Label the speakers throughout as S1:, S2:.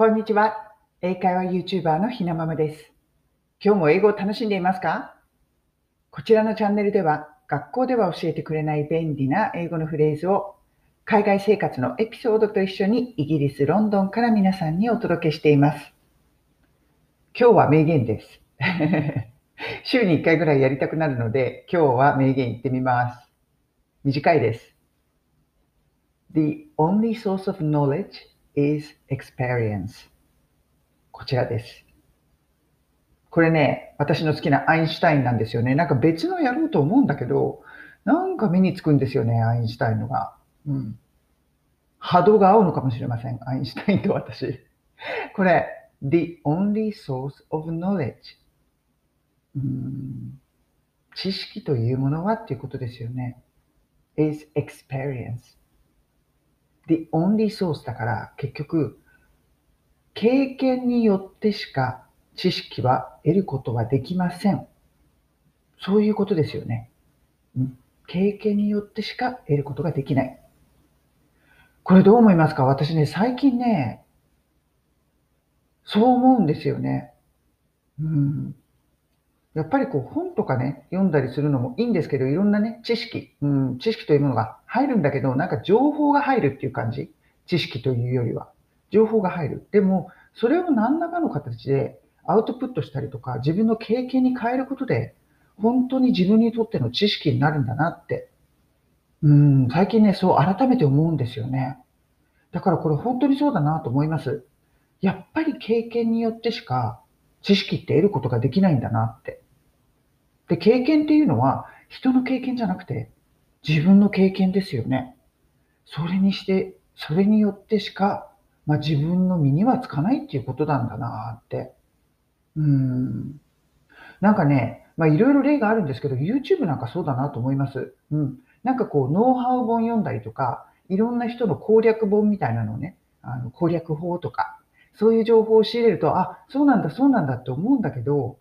S1: こんにちは。英会話 YouTuber のひなままです。今日も英語を楽しんでいますか？こちらのチャンネルでは、学校では教えてくれない便利な英語のフレーズを、海外生活のエピソードと一緒にイギリス・ロンドンから皆さんにお届けしています。今日は名言です。週に1回ぐらいやりたくなるので、今日は名言言ってみます。短いです。The only source of knowledge is experience. こちらです。これね、私の好きなアインシュタインなんですよね。なんか別のやろうと思うんだけど、なんか目につくんですよね、アインシュタインのが。うん。波動が合うのかもしれません、アインシュタインと私。これ、the only source of knowledge。うん知識というものはっていうことですよね。is experience。The only source だから結局経験によってしか知識は得ることはできません。そういうことですよね。経験によってしか得ることができない。これどう思いますか？私ね、最近ね、そう思うんですよね。うん。やっぱりこう本とかね、読んだりするのもいいんですけど、いろんなね、知識、うん、知識というものが入るんだけど、なんか情報が入るっていう感じ。知識というよりは。情報が入る。でも、それを何らかの形でアウトプットしたりとか、自分の経験に変えることで、本当に自分にとっての知識になるんだなって。うん、最近ね、そう改めて思うんですよね。だからこれ本当にそうだなと思います。やっぱり経験によってしか知識って得ることができないんだなって。で、経験っていうのは人の経験じゃなくて自分の経験ですよね。それにして、それによってしか、まあ、自分の身にはつかないっていうことなんだなって。うん。なんかね、まあいろいろ例があるんですけど、YouTube なんかそうだなと思います。うん。なんかこう、ノウハウ本読んだりとか、いろんな人の攻略本みたいなのをね、あの攻略法とか、そういう情報を仕入れると、あ、そうなんだ、そうなんだって思うんだけど、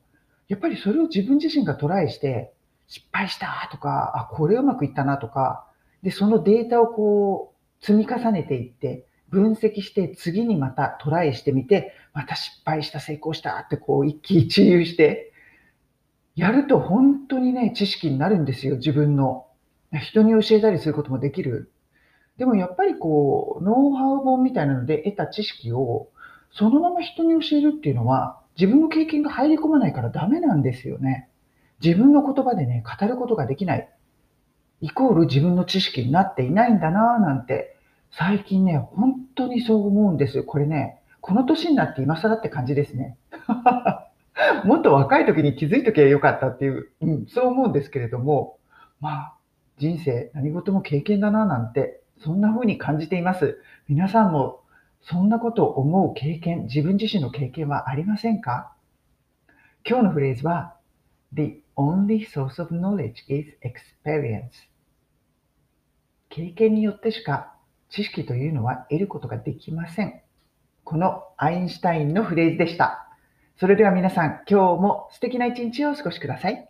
S1: やっぱりそれを自分自身がトライして、失敗したとか、あ、これうまくいったなとか、で、そのデータをこう、積み重ねていって、分析して、次にまたトライしてみて、また失敗した、成功したってこう、一喜一憂して、やると本当にね、知識になるんですよ、自分の。人に教えたりすることもできる。でもやっぱりこう、ノウハウ本みたいなので得た知識を、そのまま人に教えるっていうのは、自分の経験が入り込まないからダメなんですよね。自分の言葉でね、語ることができない。イコール自分の知識になっていないんだなぁなんて、最近ね、本当にそう思うんです。これね、この年になって今更って感じですね。もっと若い時に気づいときゃよかったっていう、うん、そう思うんですけれども、まあ、人生何事も経験だなぁなんて、そんな風に感じています。皆さんもそんなことを思う経験、自分自身の経験はありませんか？今日のフレーズは、The only source of knowledge is experience. 経験によってしか知識というのは得ることができません。このアインシュタインのフレーズでした。それでは皆さん、今日も素敵な一日をお過ごしください。